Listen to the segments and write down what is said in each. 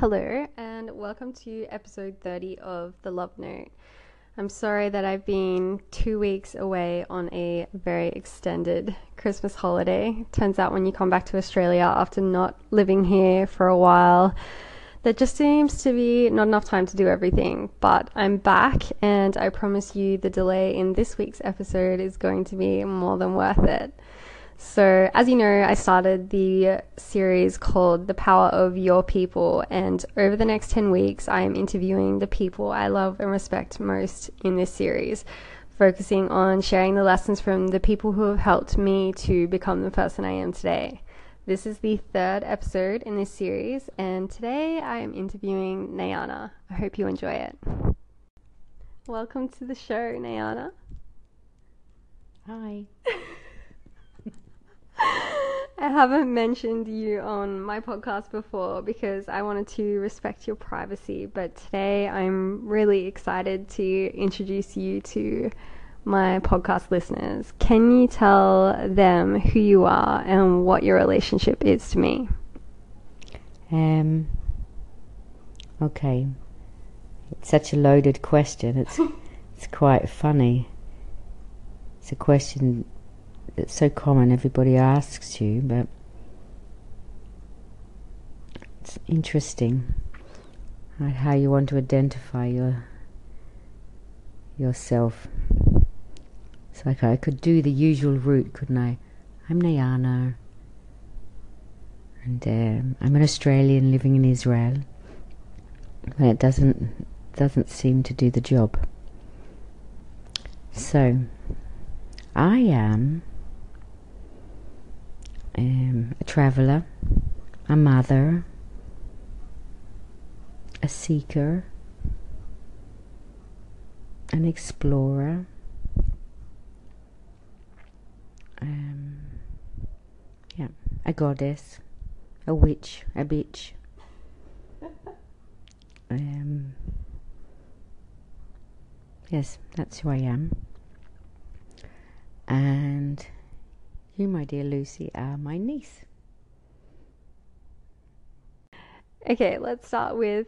Hello, and welcome to episode 30 of The Love Note. I'm sorry that I've been two weeks away on a very extended Christmas holiday. Turns out, when you come back to Australia after not living here for a while, there just seems to be not enough time to do everything. But I'm back, and I promise you the delay in this week's episode is going to be more than worth it. So, as you know, I started the series called The Power of Your People, and over the next 10 weeks, I am interviewing the people I love and respect most in this series, focusing on sharing the lessons from the people who have helped me to become the person I am today. This is the third episode in this series, and today I am interviewing Nayana. I hope you enjoy it. Welcome to the show, Nayana. Hi. I haven't mentioned you on my podcast before because I wanted to respect your privacy, but today I'm really excited to introduce you to my podcast listeners. Can you tell them who you are and what your relationship is to me? Um. Okay. It's such a loaded question. It's it's quite funny. It's a question that's so common. Everybody asks you, but it's interesting how you want to identify your yourself. It's like I could do the usual route, couldn't I? I'm Nayana, and um, I'm an Australian living in Israel. But it doesn't doesn't seem to do the job. So, I am um, a traveler, a mother, a seeker, an explorer, um, yeah, a goddess, a witch, a bitch. Um, yes, that's who I am. And you, my dear Lucy, are my niece. Okay, let's start with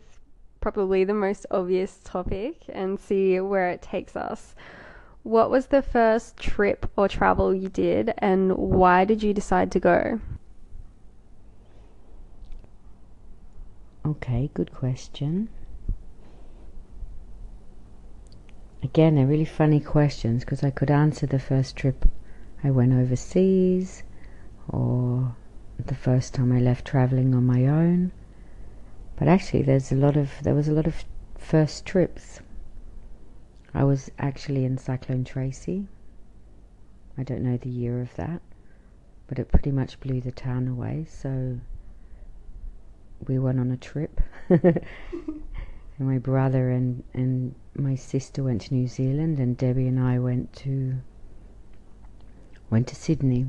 probably the most obvious topic and see where it takes us. What was the first trip or travel you did, and why did you decide to go? Okay, good question. Again, they're really funny questions because I could answer the first trip I went overseas or the first time I left traveling on my own. But actually, there's a lot of there was a lot of first trips. I was actually in Cyclone Tracy. I don't know the year of that, but it pretty much blew the town away. So we went on a trip. and my brother and, and my sister went to New Zealand, and Debbie and I went to went to Sydney.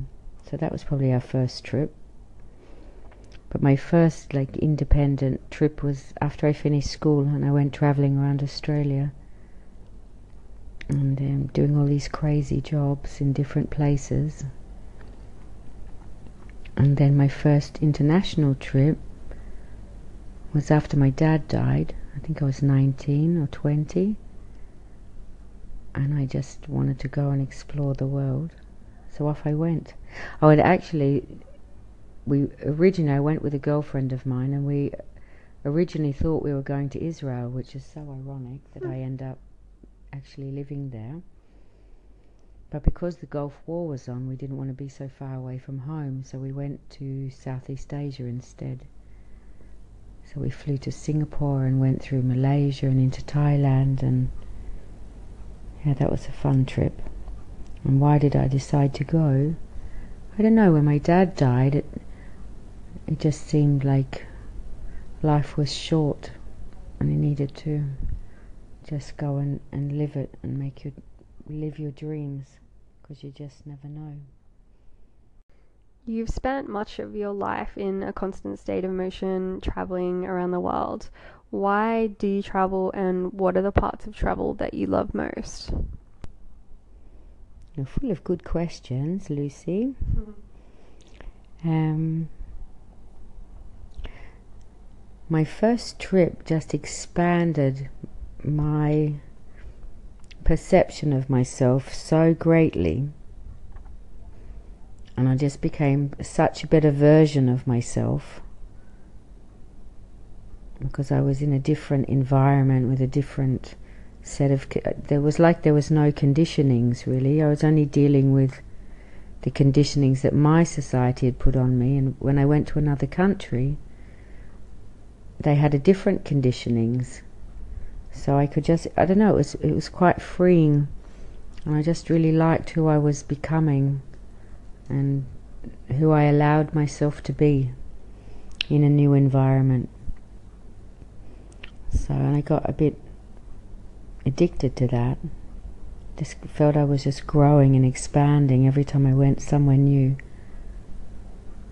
So that was probably our first trip. But my first like independent trip was after I finished school and I went traveling around Australia and um, doing all these crazy jobs in different places. And then my first international trip was after my dad died. I think I was 19 or 20. And I just wanted to go and explore the world. So off I went. Oh, and actually, we originally I went with a girlfriend of mine, and we originally thought we were going to Israel, which is so ironic that I end up actually living there. But because the Gulf War was on, we didn't want to be so far away from home, so we went to Southeast Asia instead. So we flew to Singapore and went through Malaysia and into Thailand, and yeah, that was a fun trip. And why did I decide to go? I don't know. When my dad died, it it just seemed like life was short, and I needed to just go and, and live it and make you live your dreams, because you just never know. You've spent much of your life in a constant state of motion, traveling around the world. Why do you travel, and what are the parts of travel that you love most? You're full of good questions, Lucy. Um, my first trip just expanded my perception of myself so greatly. And I just became such a better version of myself because I was in a different environment with a different set of. There was like there was no conditionings really. I was only dealing with the conditionings that my society had put on me. And when I went to another country, they had a different conditionings. So I could just, I don't know, it was, it was quite freeing. And I just really liked who I was becoming and who I allowed myself to be in a new environment. So and I got a bit addicted to that. Just felt I was just growing and expanding every time I went somewhere new.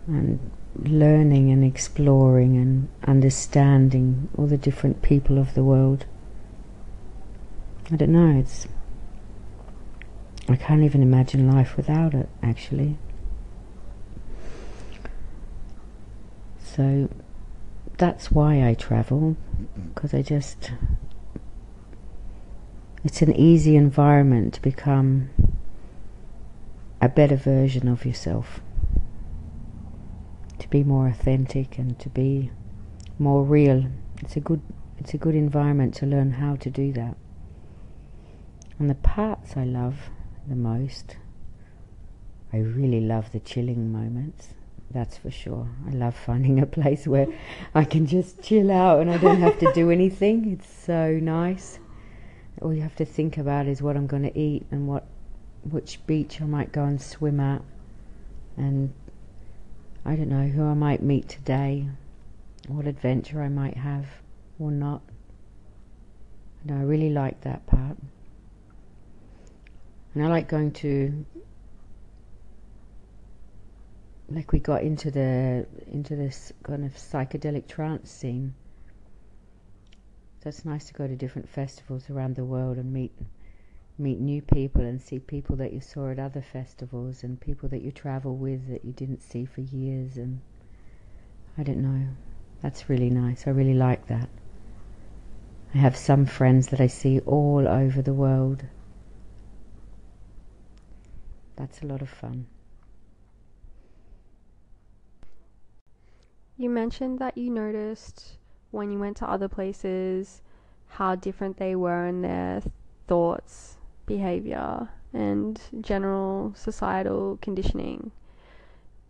And learning and exploring and understanding all the different people of the world. I don't know, it's. I can't even imagine life without it, actually. So that's why I travel, because I just. It's an easy environment to become a better version of yourself to be more authentic and to be more real. It's a good it's a good environment to learn how to do that. And the parts I love the most, I really love the chilling moments. That's for sure. I love finding a place where I can just chill out and I don't have to do anything. It's so nice. All you have to think about is what I'm going to eat and what which beach I might go and swim at and I don't know who I might meet today, what adventure I might have or not. And I really like that part. And I like going to like we got into the into this kind of psychedelic trance scene. It's nice to go to different festivals around the world and meet meet new people and see people that you saw at other festivals and people that you travel with that you didn't see for years and I don't know. That's really nice. I really like that. I have some friends that I see all over the world. That's a lot of fun. You mentioned that you noticed when you went to other places how different they were in their thoughts behavior and general societal conditioning.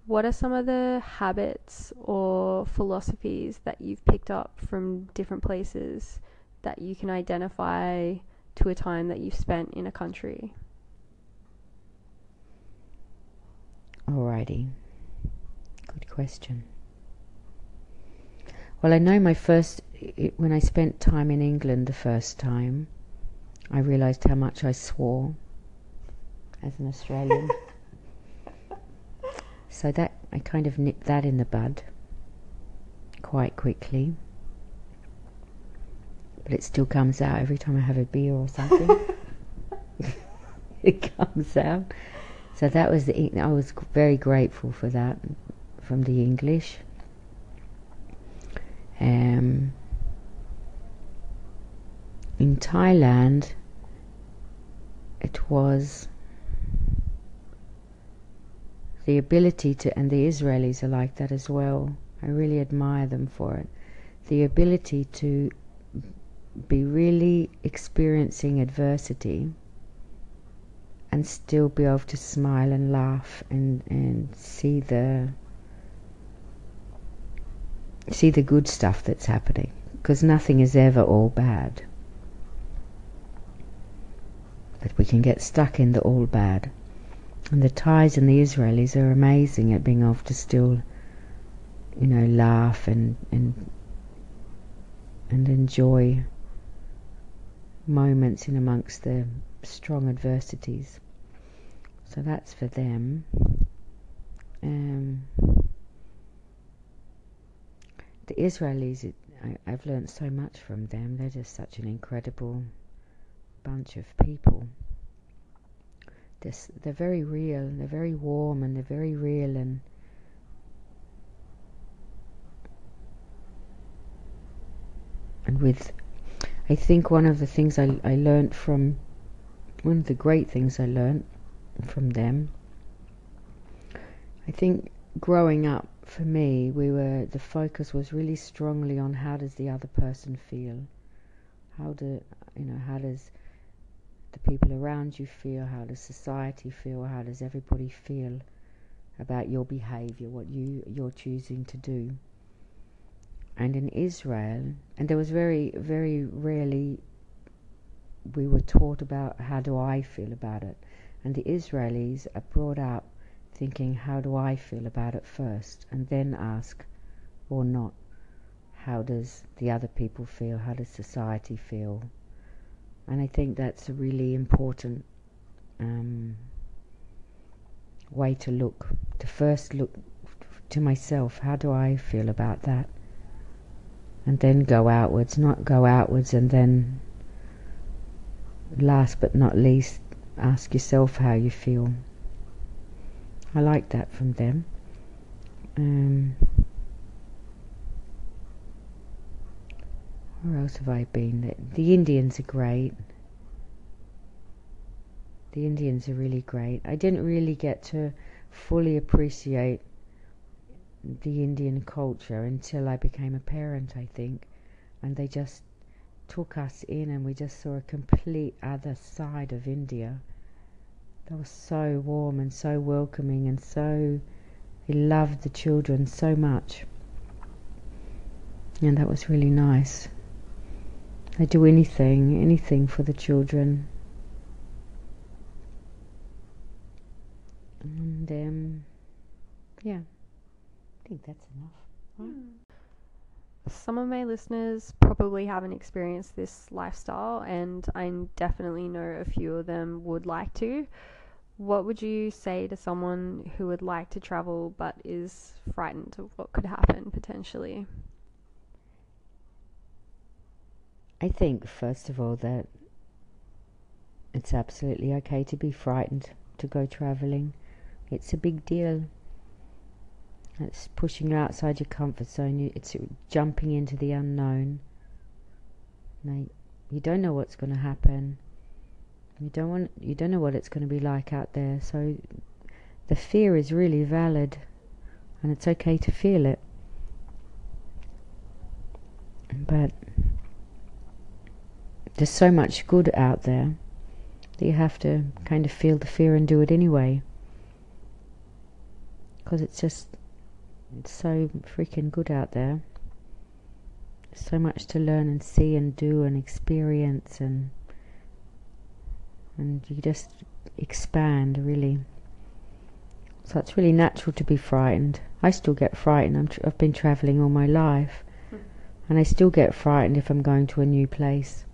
What are some of the habits or philosophies that you've picked up from different places that you can identify to a time that you've spent in a country? Alrighty. Good question. Well, I know my first, when I spent time in England the first time, I realised how much I swore as an Australian. so that I kind of nipped that in the bud quite quickly. But it still comes out every time I have a beer or something. it comes out. So that was the. I was very grateful for that from the English. Um, in Thailand, it was the ability to, and the Israelis are like that as well. I really admire them for it. The ability to be really experiencing adversity and still be able to smile and laugh and, and see the see the good stuff that's happening because nothing is ever all bad but we can get stuck in the all bad. And the Thais and the Israelis are amazing at being able to still, you know, laugh and and and enjoy moments in amongst the strong adversities. So that's for them. Um, the Israelis, I, I've learned so much from them. They're just such an incredible bunch of people. They're, they're very real, they're very warm, and they're very real, and and with I think one of the things I, I learned from one of the great things I learned from them I think growing up for me we were the focus was really strongly on how does the other person feel? How do you know how does the people around you feel? How does society feel? How does everybody feel about your behavior what you you're choosing to do? And in Israel, and there was very, very rarely we were taught about how do I feel about it. And the Israelis are brought up thinking, how do I feel about it first, and then ask, or not, how does the other people feel, how does society feel. And I think that's a really important um, way to look, to first look to myself, how do I feel about that? and then go outwards, not go outwards and then, last but not least, ask yourself how you feel. I like that from them. Um, where else have I been? The, the Indians are great. The Indians are really great. I didn't really get to fully appreciate the Indian culture until I became a parent, I think. And they just took us in and we just saw a complete other side of India. They were so warm and so welcoming and so they loved the children so much. And that was really nice. They do anything, anything for the children. And um, yeah. I think that's enough. Hmm. Some of my listeners probably haven't experienced this lifestyle, and I definitely know a few of them would like to. What would you say to someone who would like to travel but is frightened of what could happen potentially? I think, first of all, that it's absolutely okay to be frightened to go traveling. It's a big deal. It's pushing you outside your comfort zone. It's jumping into the unknown. Now, you don't know what's going to happen. You don't want. You don't know what it's going to be like out there. So, the fear is really valid, and it's okay to feel it. But there's so much good out there that you have to kind of feel the fear and do it anyway. Because it's just it's so freaking good out there. So much to learn and see and do and experience and and you just expand really. So it's really natural to be frightened. I still get frightened. i have been travelling all my life, mm. and I still get frightened if I'm going to a new place.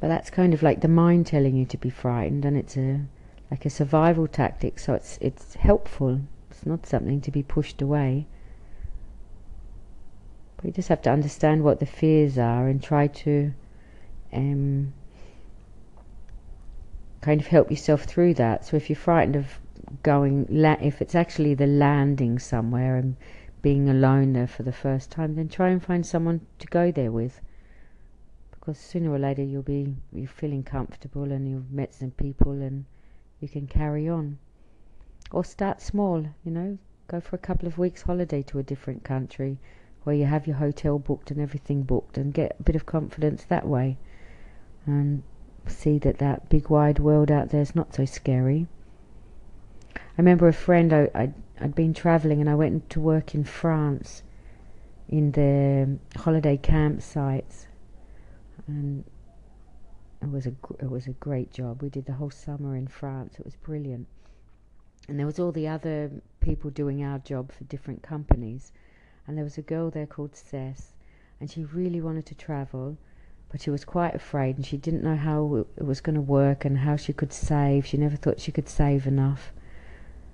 But that's kind of like the mind telling you to be frightened, and it's a like a survival tactic. So it's it's helpful it's not something to be pushed away. But you just have to understand what the fears are and try to um, kind of help yourself through that. So if you're frightened of going, if it's actually the landing somewhere and being alone there for the first time, then try and find someone to go there with. Because sooner or later you'll be you're feeling comfortable and you've met some people and you can carry on. Or start small, you know, go for a couple of weeks holiday to a different country where you have your hotel booked and everything booked and get a bit of confidence that way and see that that big wide world out there is not so scary. I remember a friend I, I'd, I'd been travelling and I went to work in France in the holiday campsites and it was a it was a great job. We did the whole summer in France. It was brilliant and there was all the other people doing our job for different companies and there was a girl there called Cess and she really wanted to travel but she was quite afraid and she didn't know how it was going to work and how she could save. She never thought she could save enough.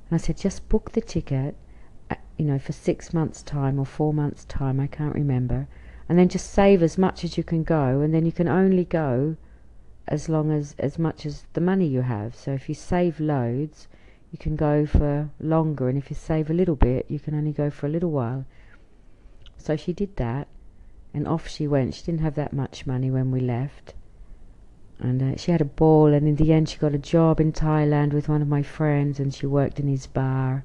And I said just book the ticket uh, you know for 6 months time or 4 months time I can't remember and then just save as much as you can go and then you can only go as long as as much as the money you have. So if you save loads you can go for longer, and if you save a little bit, you can only go for a little while. So she did that, and off she went. She didn't have that much money when we left. And uh, she had a ball, and in the end, she got a job in Thailand with one of my friends, and she worked in his bar.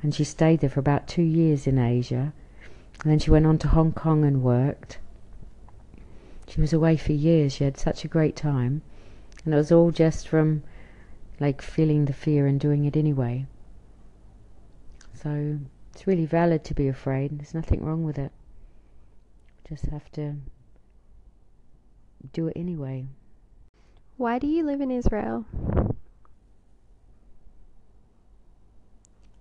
And she stayed there for about two years in Asia. And then she went on to Hong Kong and worked. She was away for years. She had such a great time. And it was all just from like feeling the fear and doing it anyway. So it's really valid to be afraid. There's nothing wrong with it. Just have to do it anyway. Why do you live in Israel?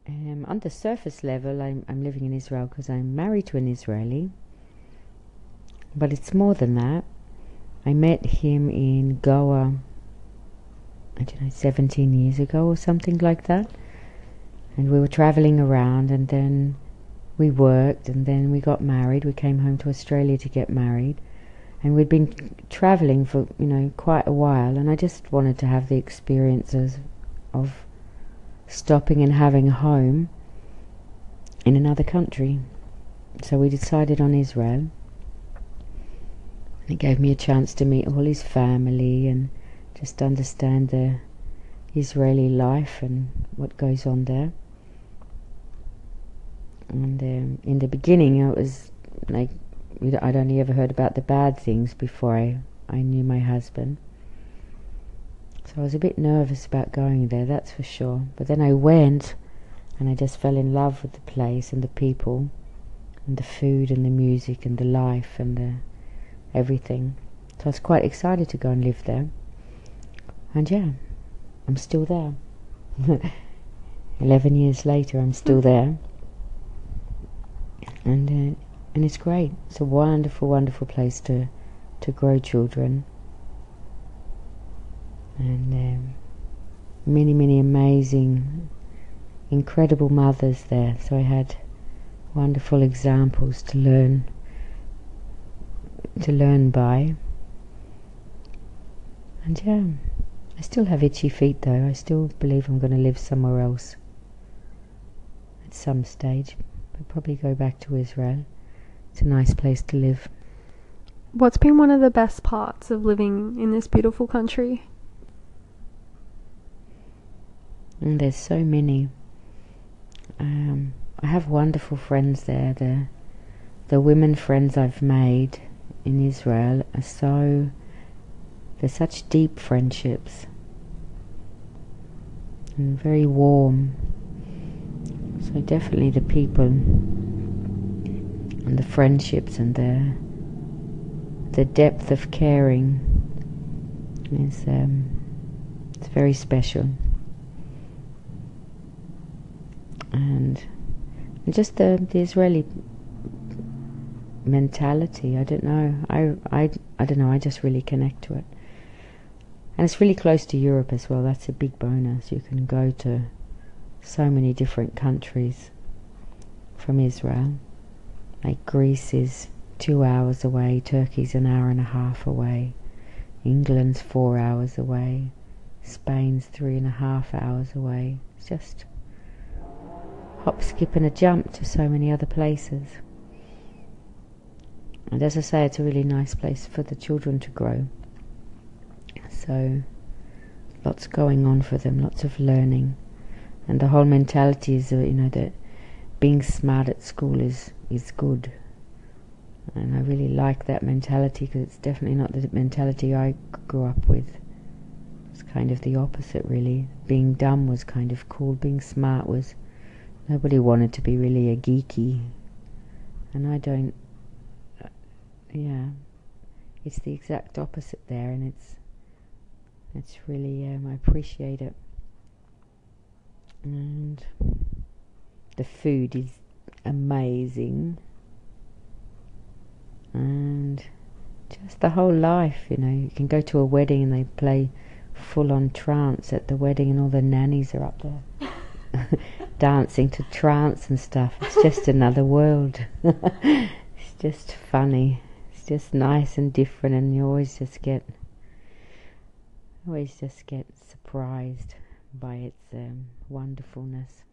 Um, on the surface level, I'm, I'm living in Israel because I'm married to an Israeli. But it's more than that. I met him in Goa, I don't know, 17 years ago or something like that. And we were traveling around, and then we worked, and then we got married. We came home to Australia to get married. And we'd been traveling for, you know, quite a while, and I just wanted to have the experiences of stopping and having a home in another country. So we decided on Israel. It gave me a chance to meet all his family and just understand the Israeli life and what goes on there. And um, in the beginning, it was like I'd only ever heard about the bad things before I, I knew my husband. So I was a bit nervous about going there, that's for sure. But then I went and I just fell in love with the place and the people and the food and the music and the life and the everything. So I was quite excited to go and live there. And yeah, I'm still there. Eleven years later, I'm still there. And uh, and it's great. It's a wonderful, wonderful place to to grow children and um, many, many amazing, incredible mothers there. So I had wonderful examples to learn to learn by. And yeah, I still have itchy feet though. I still believe I'm going to live somewhere else at some stage. But probably go back to Israel. It's a nice place to live. What's been one of the best parts of living in this beautiful country? And there's so many. Um, I have wonderful friends there. The the women friends I've made in Israel are so they're such deep friendships and very warm. So definitely the people and the friendships and the the depth of caring is um, it's very special. and just the, the Israeli mentality. I don't know. I, I, I don't know. I just really connect to it. And it's really close to Europe as well. That's a big bonus. You can go to so many different countries from Israel. Like Greece is two hours away, Turkey's an hour and a half away, England's four hours away, Spain's three and a half hours away. It's just hop, skip, and a jump to so many other places. And as I say, it's a really nice place for the children to grow. So, lots going on for them, lots of learning. And the whole mentality is, uh, you know, that being smart at school is, is good. And I really like that mentality because it's definitely not the mentality I grew up with. It's kind of the opposite, really. Being dumb was kind of cool, being smart was Nobody wanted to be really a geeky, and I don't. Uh, yeah, it's the exact opposite there, and it's it's really um, I appreciate it, and the food is amazing, and just the whole life. You know, you can go to a wedding and they play full on trance at the wedding, and all the nannies are up there. dancing to trance and stuff. It's just another world. it's just funny. It's just nice and different, and you always just get, always just get surprised by its um, wonderfulness.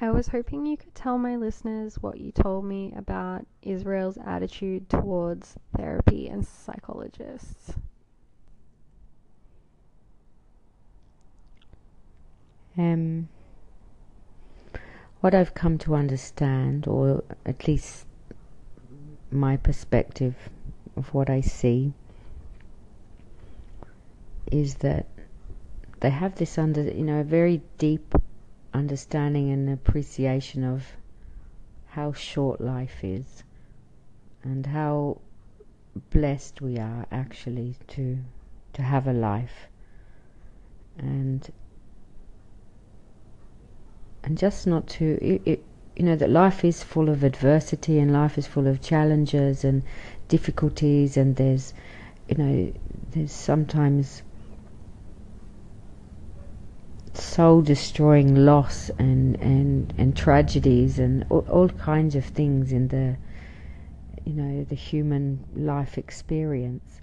I was hoping you could tell my listeners what you told me about Israel's attitude towards therapy and psychologists. Um, what I've come to understand, or at least my perspective of what I see, is that they have this under, you know, a very deep understanding and appreciation of how short life is and how blessed we are actually to to have a life. And and just not to it, it, you know that life is full of adversity and life is full of challenges and difficulties and there's you know there's sometimes soul destroying loss and, and, and tragedies and all, all, kinds of things in the you know the human life experience.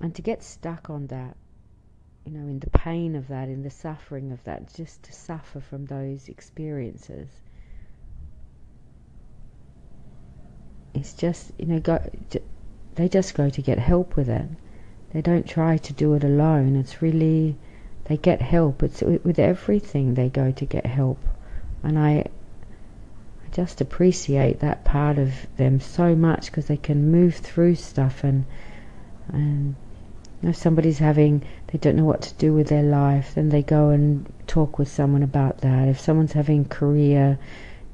And to get stuck on that you know in the pain of that in the suffering of that just to suffer from those experiences it's just you know go they just go to get help with it. They don't try to do it alone. It's really they get help. It's with everything they go to get help, and I, I just appreciate that part of them so much because they can move through stuff and and if somebody's having they don't know what to do with their life, then they go and talk with someone about that. If someone's having career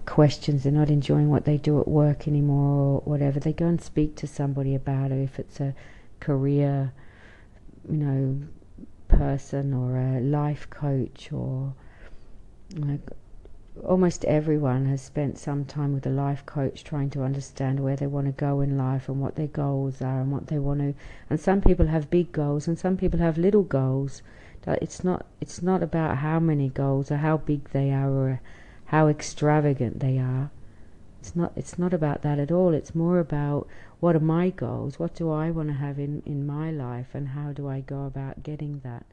questions, they're not enjoying what they do at work anymore or whatever, they go and speak to somebody about it. If it's a career, you know, person or a life coach or like almost everyone has spent some time with a life coach trying to understand where they want to go in life and what their goals are and what they want to and some people have big goals and some people have little goals. It's not it's not about how many goals or how big they are or how extravagant they are it's not it's not about that at all it's more about what are my goals? What do I want to have in, in my life? And how do I go about getting that?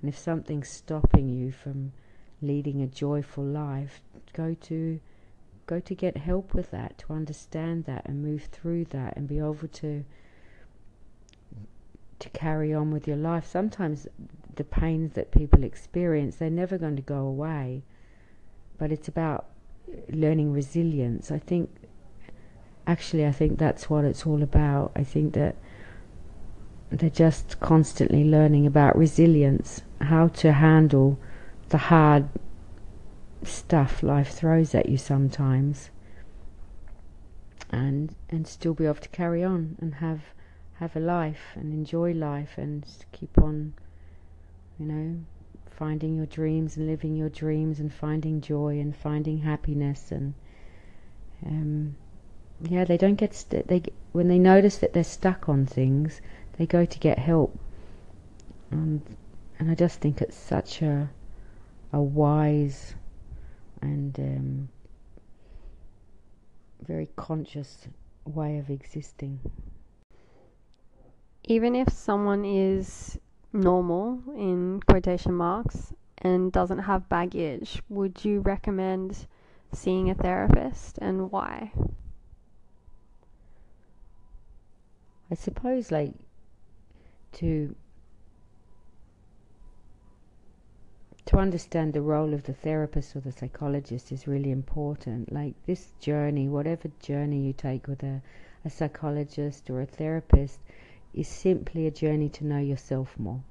And if something's stopping you from leading a joyful life, go to go to get help with that, to understand that and move through that and be able to to carry on with your life. Sometimes the pains that people experience, they're never going to go away. But it's about learning resilience. I think actually, I think that's what it's all about. I think that they're just constantly learning about resilience, how to handle the hard stuff life throws at you sometimes, and and still be able to carry on and have have a life and enjoy life and keep on, you know, finding your dreams and living your dreams and finding joy and finding happiness and um, yeah, they don't get st- they when they notice that they're stuck on things, they go to get help. And and I just think it's such a a wise and um, very conscious way of existing. Even if someone is normal in quotation marks and doesn't have baggage, would you recommend seeing a therapist and why? I suppose like to to understand the role of the therapist or the psychologist is really important. Like this journey, whatever journey you take with a, a psychologist or a therapist, is simply a journey to know yourself more.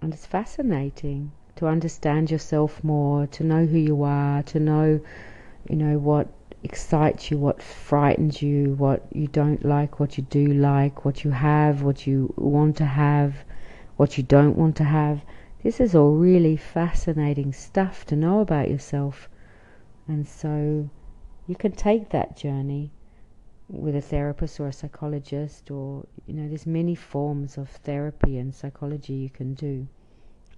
And it's fascinating to understand yourself more, to know who you are, to know, you know, what excites you, what frightens you, what you don't like, what you do like, what you have, what you want to have, what you don't want to have. This is all really fascinating stuff to know about yourself. And so you can take that journey with a therapist or a psychologist or you know there's many forms of therapy and psychology you can do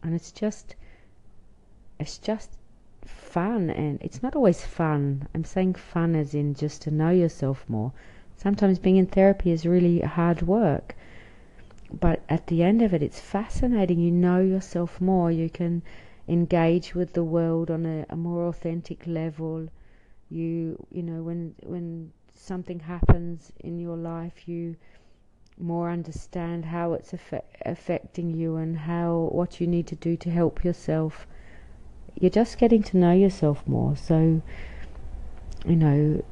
and it's just it's just fun and it's not always fun. I'm saying fun as in just to know yourself more. Sometimes being in therapy is really hard work. But at the end of it it's fascinating. You know yourself more. You can engage with the world on a, a more authentic level. You you know when when something happens in your life, you more understand how it's affect, affecting you and how what you need to do to help yourself. You're just getting to know yourself more. So, you know,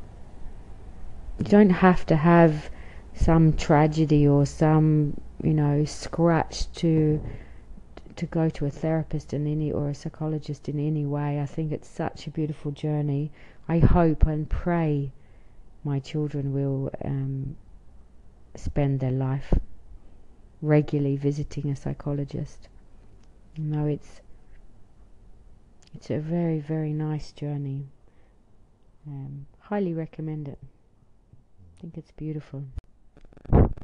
you don't have to have some tragedy or some, you know, scratch to to go to a therapist in any or a psychologist in any way. I think it's such a beautiful journey. I hope and pray my children will um, spend their life regularly visiting a psychologist. No, it's it's a very very nice journey. Um, highly recommend it. I think it's beautiful.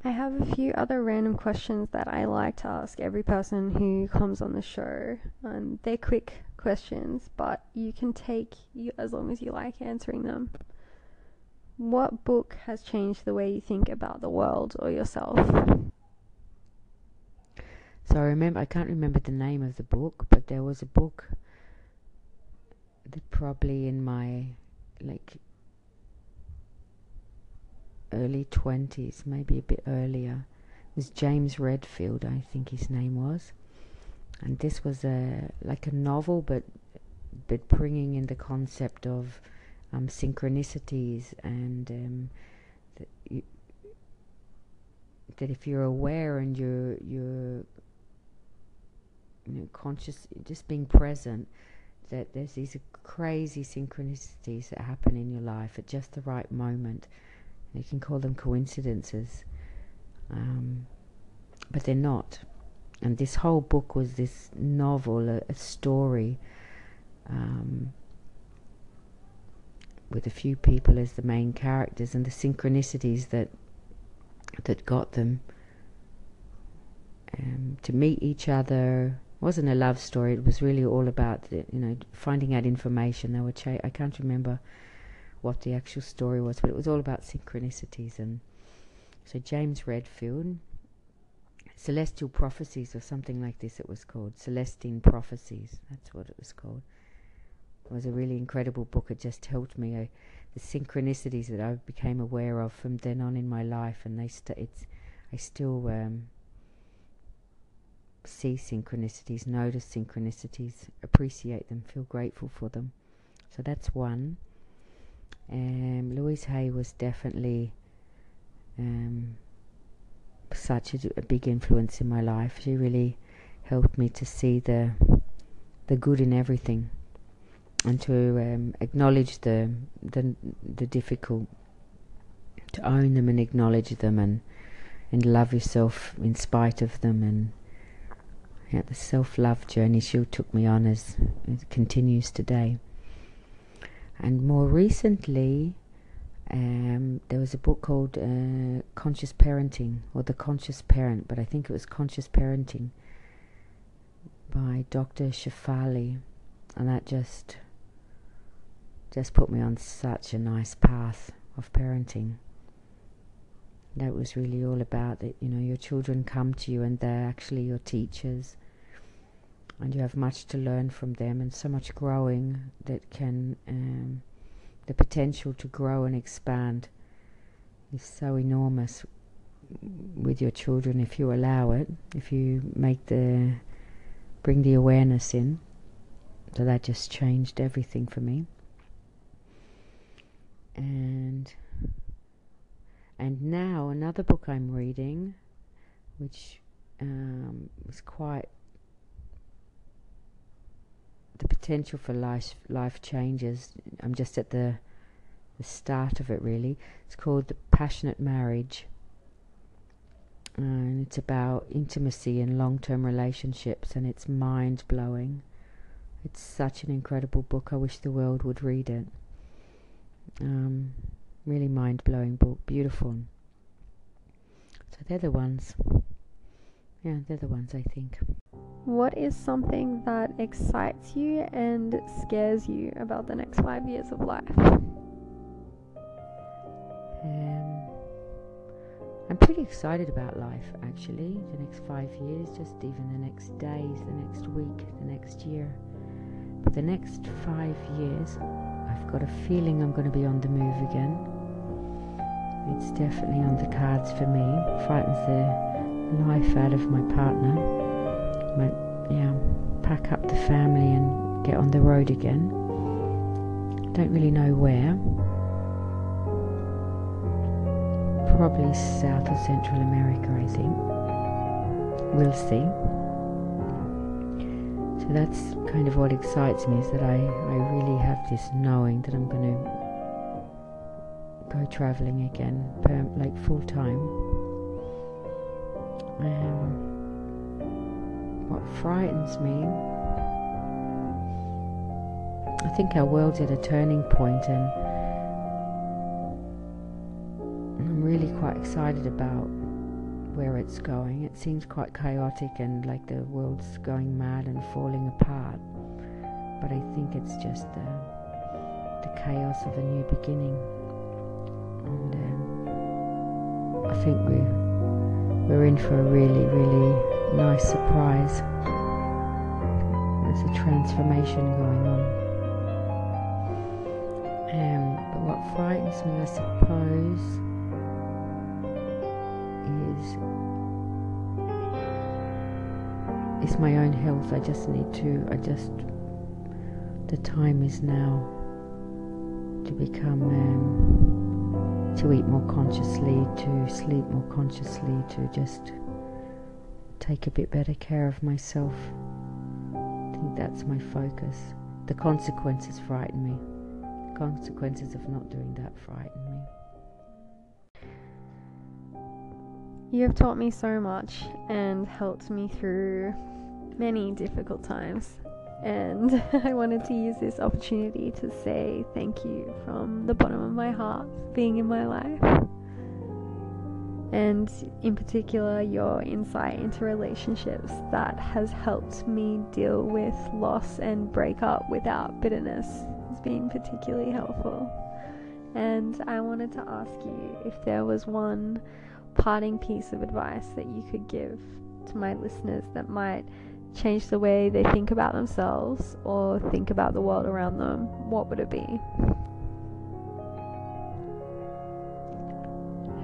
I have a few other random questions that I like to ask every person who comes on the show. And they're quick questions, but you can take you as long as you like answering them. What book has changed the way you think about the world or yourself? So I remember I can't remember the name of the book, but there was a book that probably in my like early twenties, maybe a bit earlier, it was James Redfield, I think his name was, and this was a like a novel, but but bringing in the concept of um, synchronicities and um, that, you, that if you're aware and you're you're you know, conscious, just being present, that there's these crazy synchronicities that happen in your life at just the right moment. You can call them coincidences, um, but they're not. And this whole book was this novel, a, a story. Um, with a few people as the main characters and the synchronicities that that got them um, to meet each other. It wasn't a love story. It was really all about the, you know finding out information. They were cha- I can't remember what the actual story was, but it was all about synchronicities and so James Redfield, Celestial Prophecies or something like this. It was called Celestine Prophecies. That's what it was called. It was a really incredible book. It just helped me. I, the synchronicities that I became aware of from then on in my life, and they st- it's, I still um, see synchronicities, notice synchronicities, appreciate them, feel grateful for them. So that's one. Um, Louise Hay was definitely um, such a, a big influence in my life. She really helped me to see the the good in everything and to um, acknowledge the, the the difficult, to own them and acknowledge them, and and love yourself in spite of them, and yeah, the self love journey she took me on as it continues today. And more recently, um, there was a book called uh, Conscious Parenting or The Conscious Parent, but I think it was Conscious Parenting by Dr. Shefali, and that just just put me on such a nice path of parenting. That was really all about that, you know, your children come to you and they're actually your teachers. And you have much to learn from them and so much growing that can, um, the potential to grow and expand is so enormous with your children if you allow it, if you make the, bring the awareness in. So that just changed everything for me and and now another book I'm reading, which um, was quite the potential for life life changes. I'm just at the the start of it really. It's called The Passionate Marriage. And it's about intimacy and long term relationships and it's mind blowing. It's such an incredible book. I wish the world would read it. Um, really mind blowing book, beautiful. So they're the ones. Yeah, they're the ones I think. What is something that excites you and scares you about the next five years of life? Um, I'm pretty excited about life actually, the next five years, just even the next days, the next week, the next year. But the next five years, I've got a feeling I'm going to be on the move again. It's definitely on the cards for me. Frightens the life out of my partner. But yeah, pack up the family and get on the road again. Don't really know where. Probably South or Central America, I think. We'll see. So that's kind of what excites me is that I, I really have this knowing that I'm going to go traveling again, per, like full time. Um, what frightens me I think our world's at a turning point and I'm really quite excited about where it's going. It seems quite chaotic and like the world's going mad and falling apart. But I think it's just the, the chaos of a new beginning. And um, I think we're, we're in for a really, really nice surprise. There's a transformation going on. Um, but what frightens me, I suppose, is my own health. I just need to. I just. The time is now to become. Um, to eat more consciously, to sleep more consciously, to just take a bit better care of myself. I think that's my focus. The consequences frighten me consequences of not doing that frighten me. You have taught me so much and helped me through many difficult times. And I wanted to use this opportunity to say thank you from the bottom of my heart for being in my life. And in particular, your insight into relationships that has helped me deal with loss and break up without bitterness has been particularly helpful. And I wanted to ask you if there was one parting piece of advice that you could give to my listeners that might change the way they think about themselves or think about the world around them, what would it be?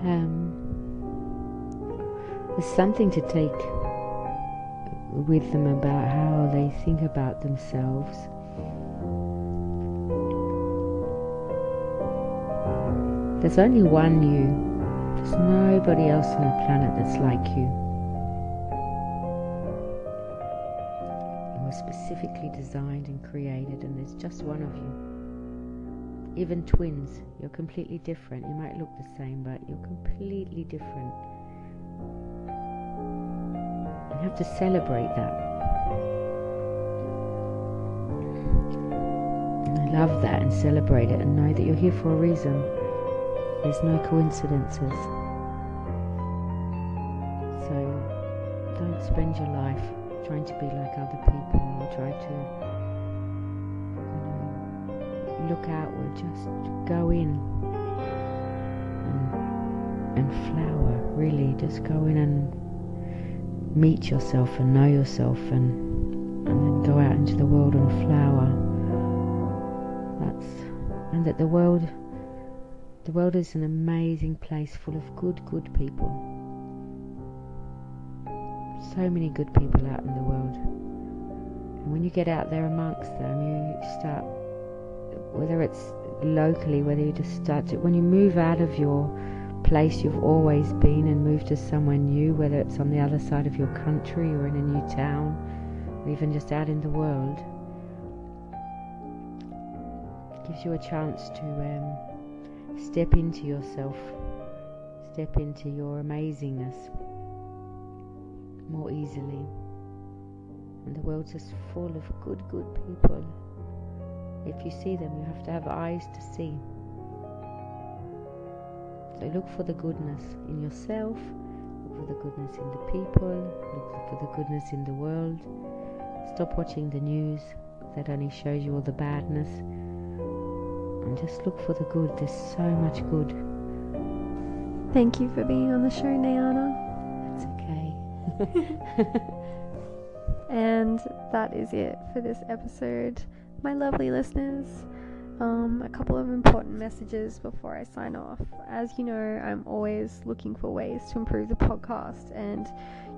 Um, there's something to take with them about how they think about themselves There's only one you. There's nobody else on the planet that's like you. You were specifically designed and created, and there's just one of you. Even twins, you're completely different. You might look the same, but you're completely different. You have to celebrate that. Love that and celebrate it and know that you're here for a reason. There's no coincidences. So don't spend your life trying to be like other people or try to you know, look outward. Just go in and, and flower, really. Just go in and meet yourself and know yourself and, and then go out into the world and flower. That's, and that the world the world is an amazing place full of good, good people. So many good people out in the world. And when you get out there amongst them, you start, whether it's locally, whether you just start to, when you move out of your place you've always been and move to somewhere new, whether it's on the other side of your country or in a new town, or even just out in the world, gives you a chance to um, Step into yourself, step into your amazingness more easily. And the world's just full of good, good people. If you see them, you have to have eyes to see. So look for the goodness in yourself, look for the goodness in the people, look for the goodness in the world. Stop watching the news that only shows you all the badness and just look for the good. There's so much good. Thank you for being on the show, Nayana. It's okay. and that is it for this episode my lovely listeners. Um, a couple of important messages before I sign off. As you know, I'm always looking for ways to improve the podcast, and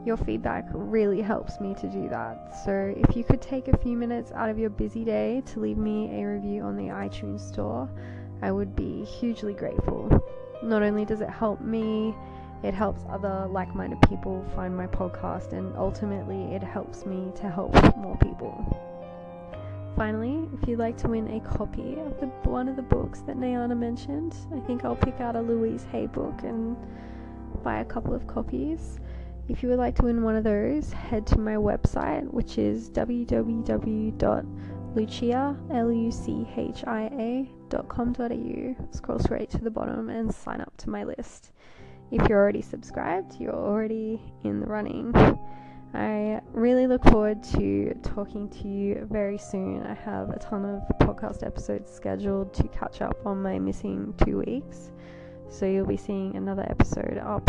your feedback really helps me to do that. So, if you could take a few minutes out of your busy day to leave me a review on the iTunes store, I would be hugely grateful. Not only does it help me, it helps other like minded people find my podcast, and ultimately, it helps me to help more people. Finally, if you'd like to win a copy of the one of the books that Nayana mentioned, I think I'll pick out a Louise Hay book and buy a couple of copies. If you would like to win one of those, head to my website, which is www.lucia.com.au. Scroll straight to the bottom and sign up to my list. If you're already subscribed, you're already in the running. I really look forward to talking to you very soon. I have a ton of podcast episodes scheduled to catch up on my missing two weeks. So you'll be seeing another episode up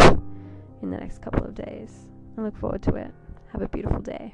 in the next couple of days. I look forward to it. Have a beautiful day.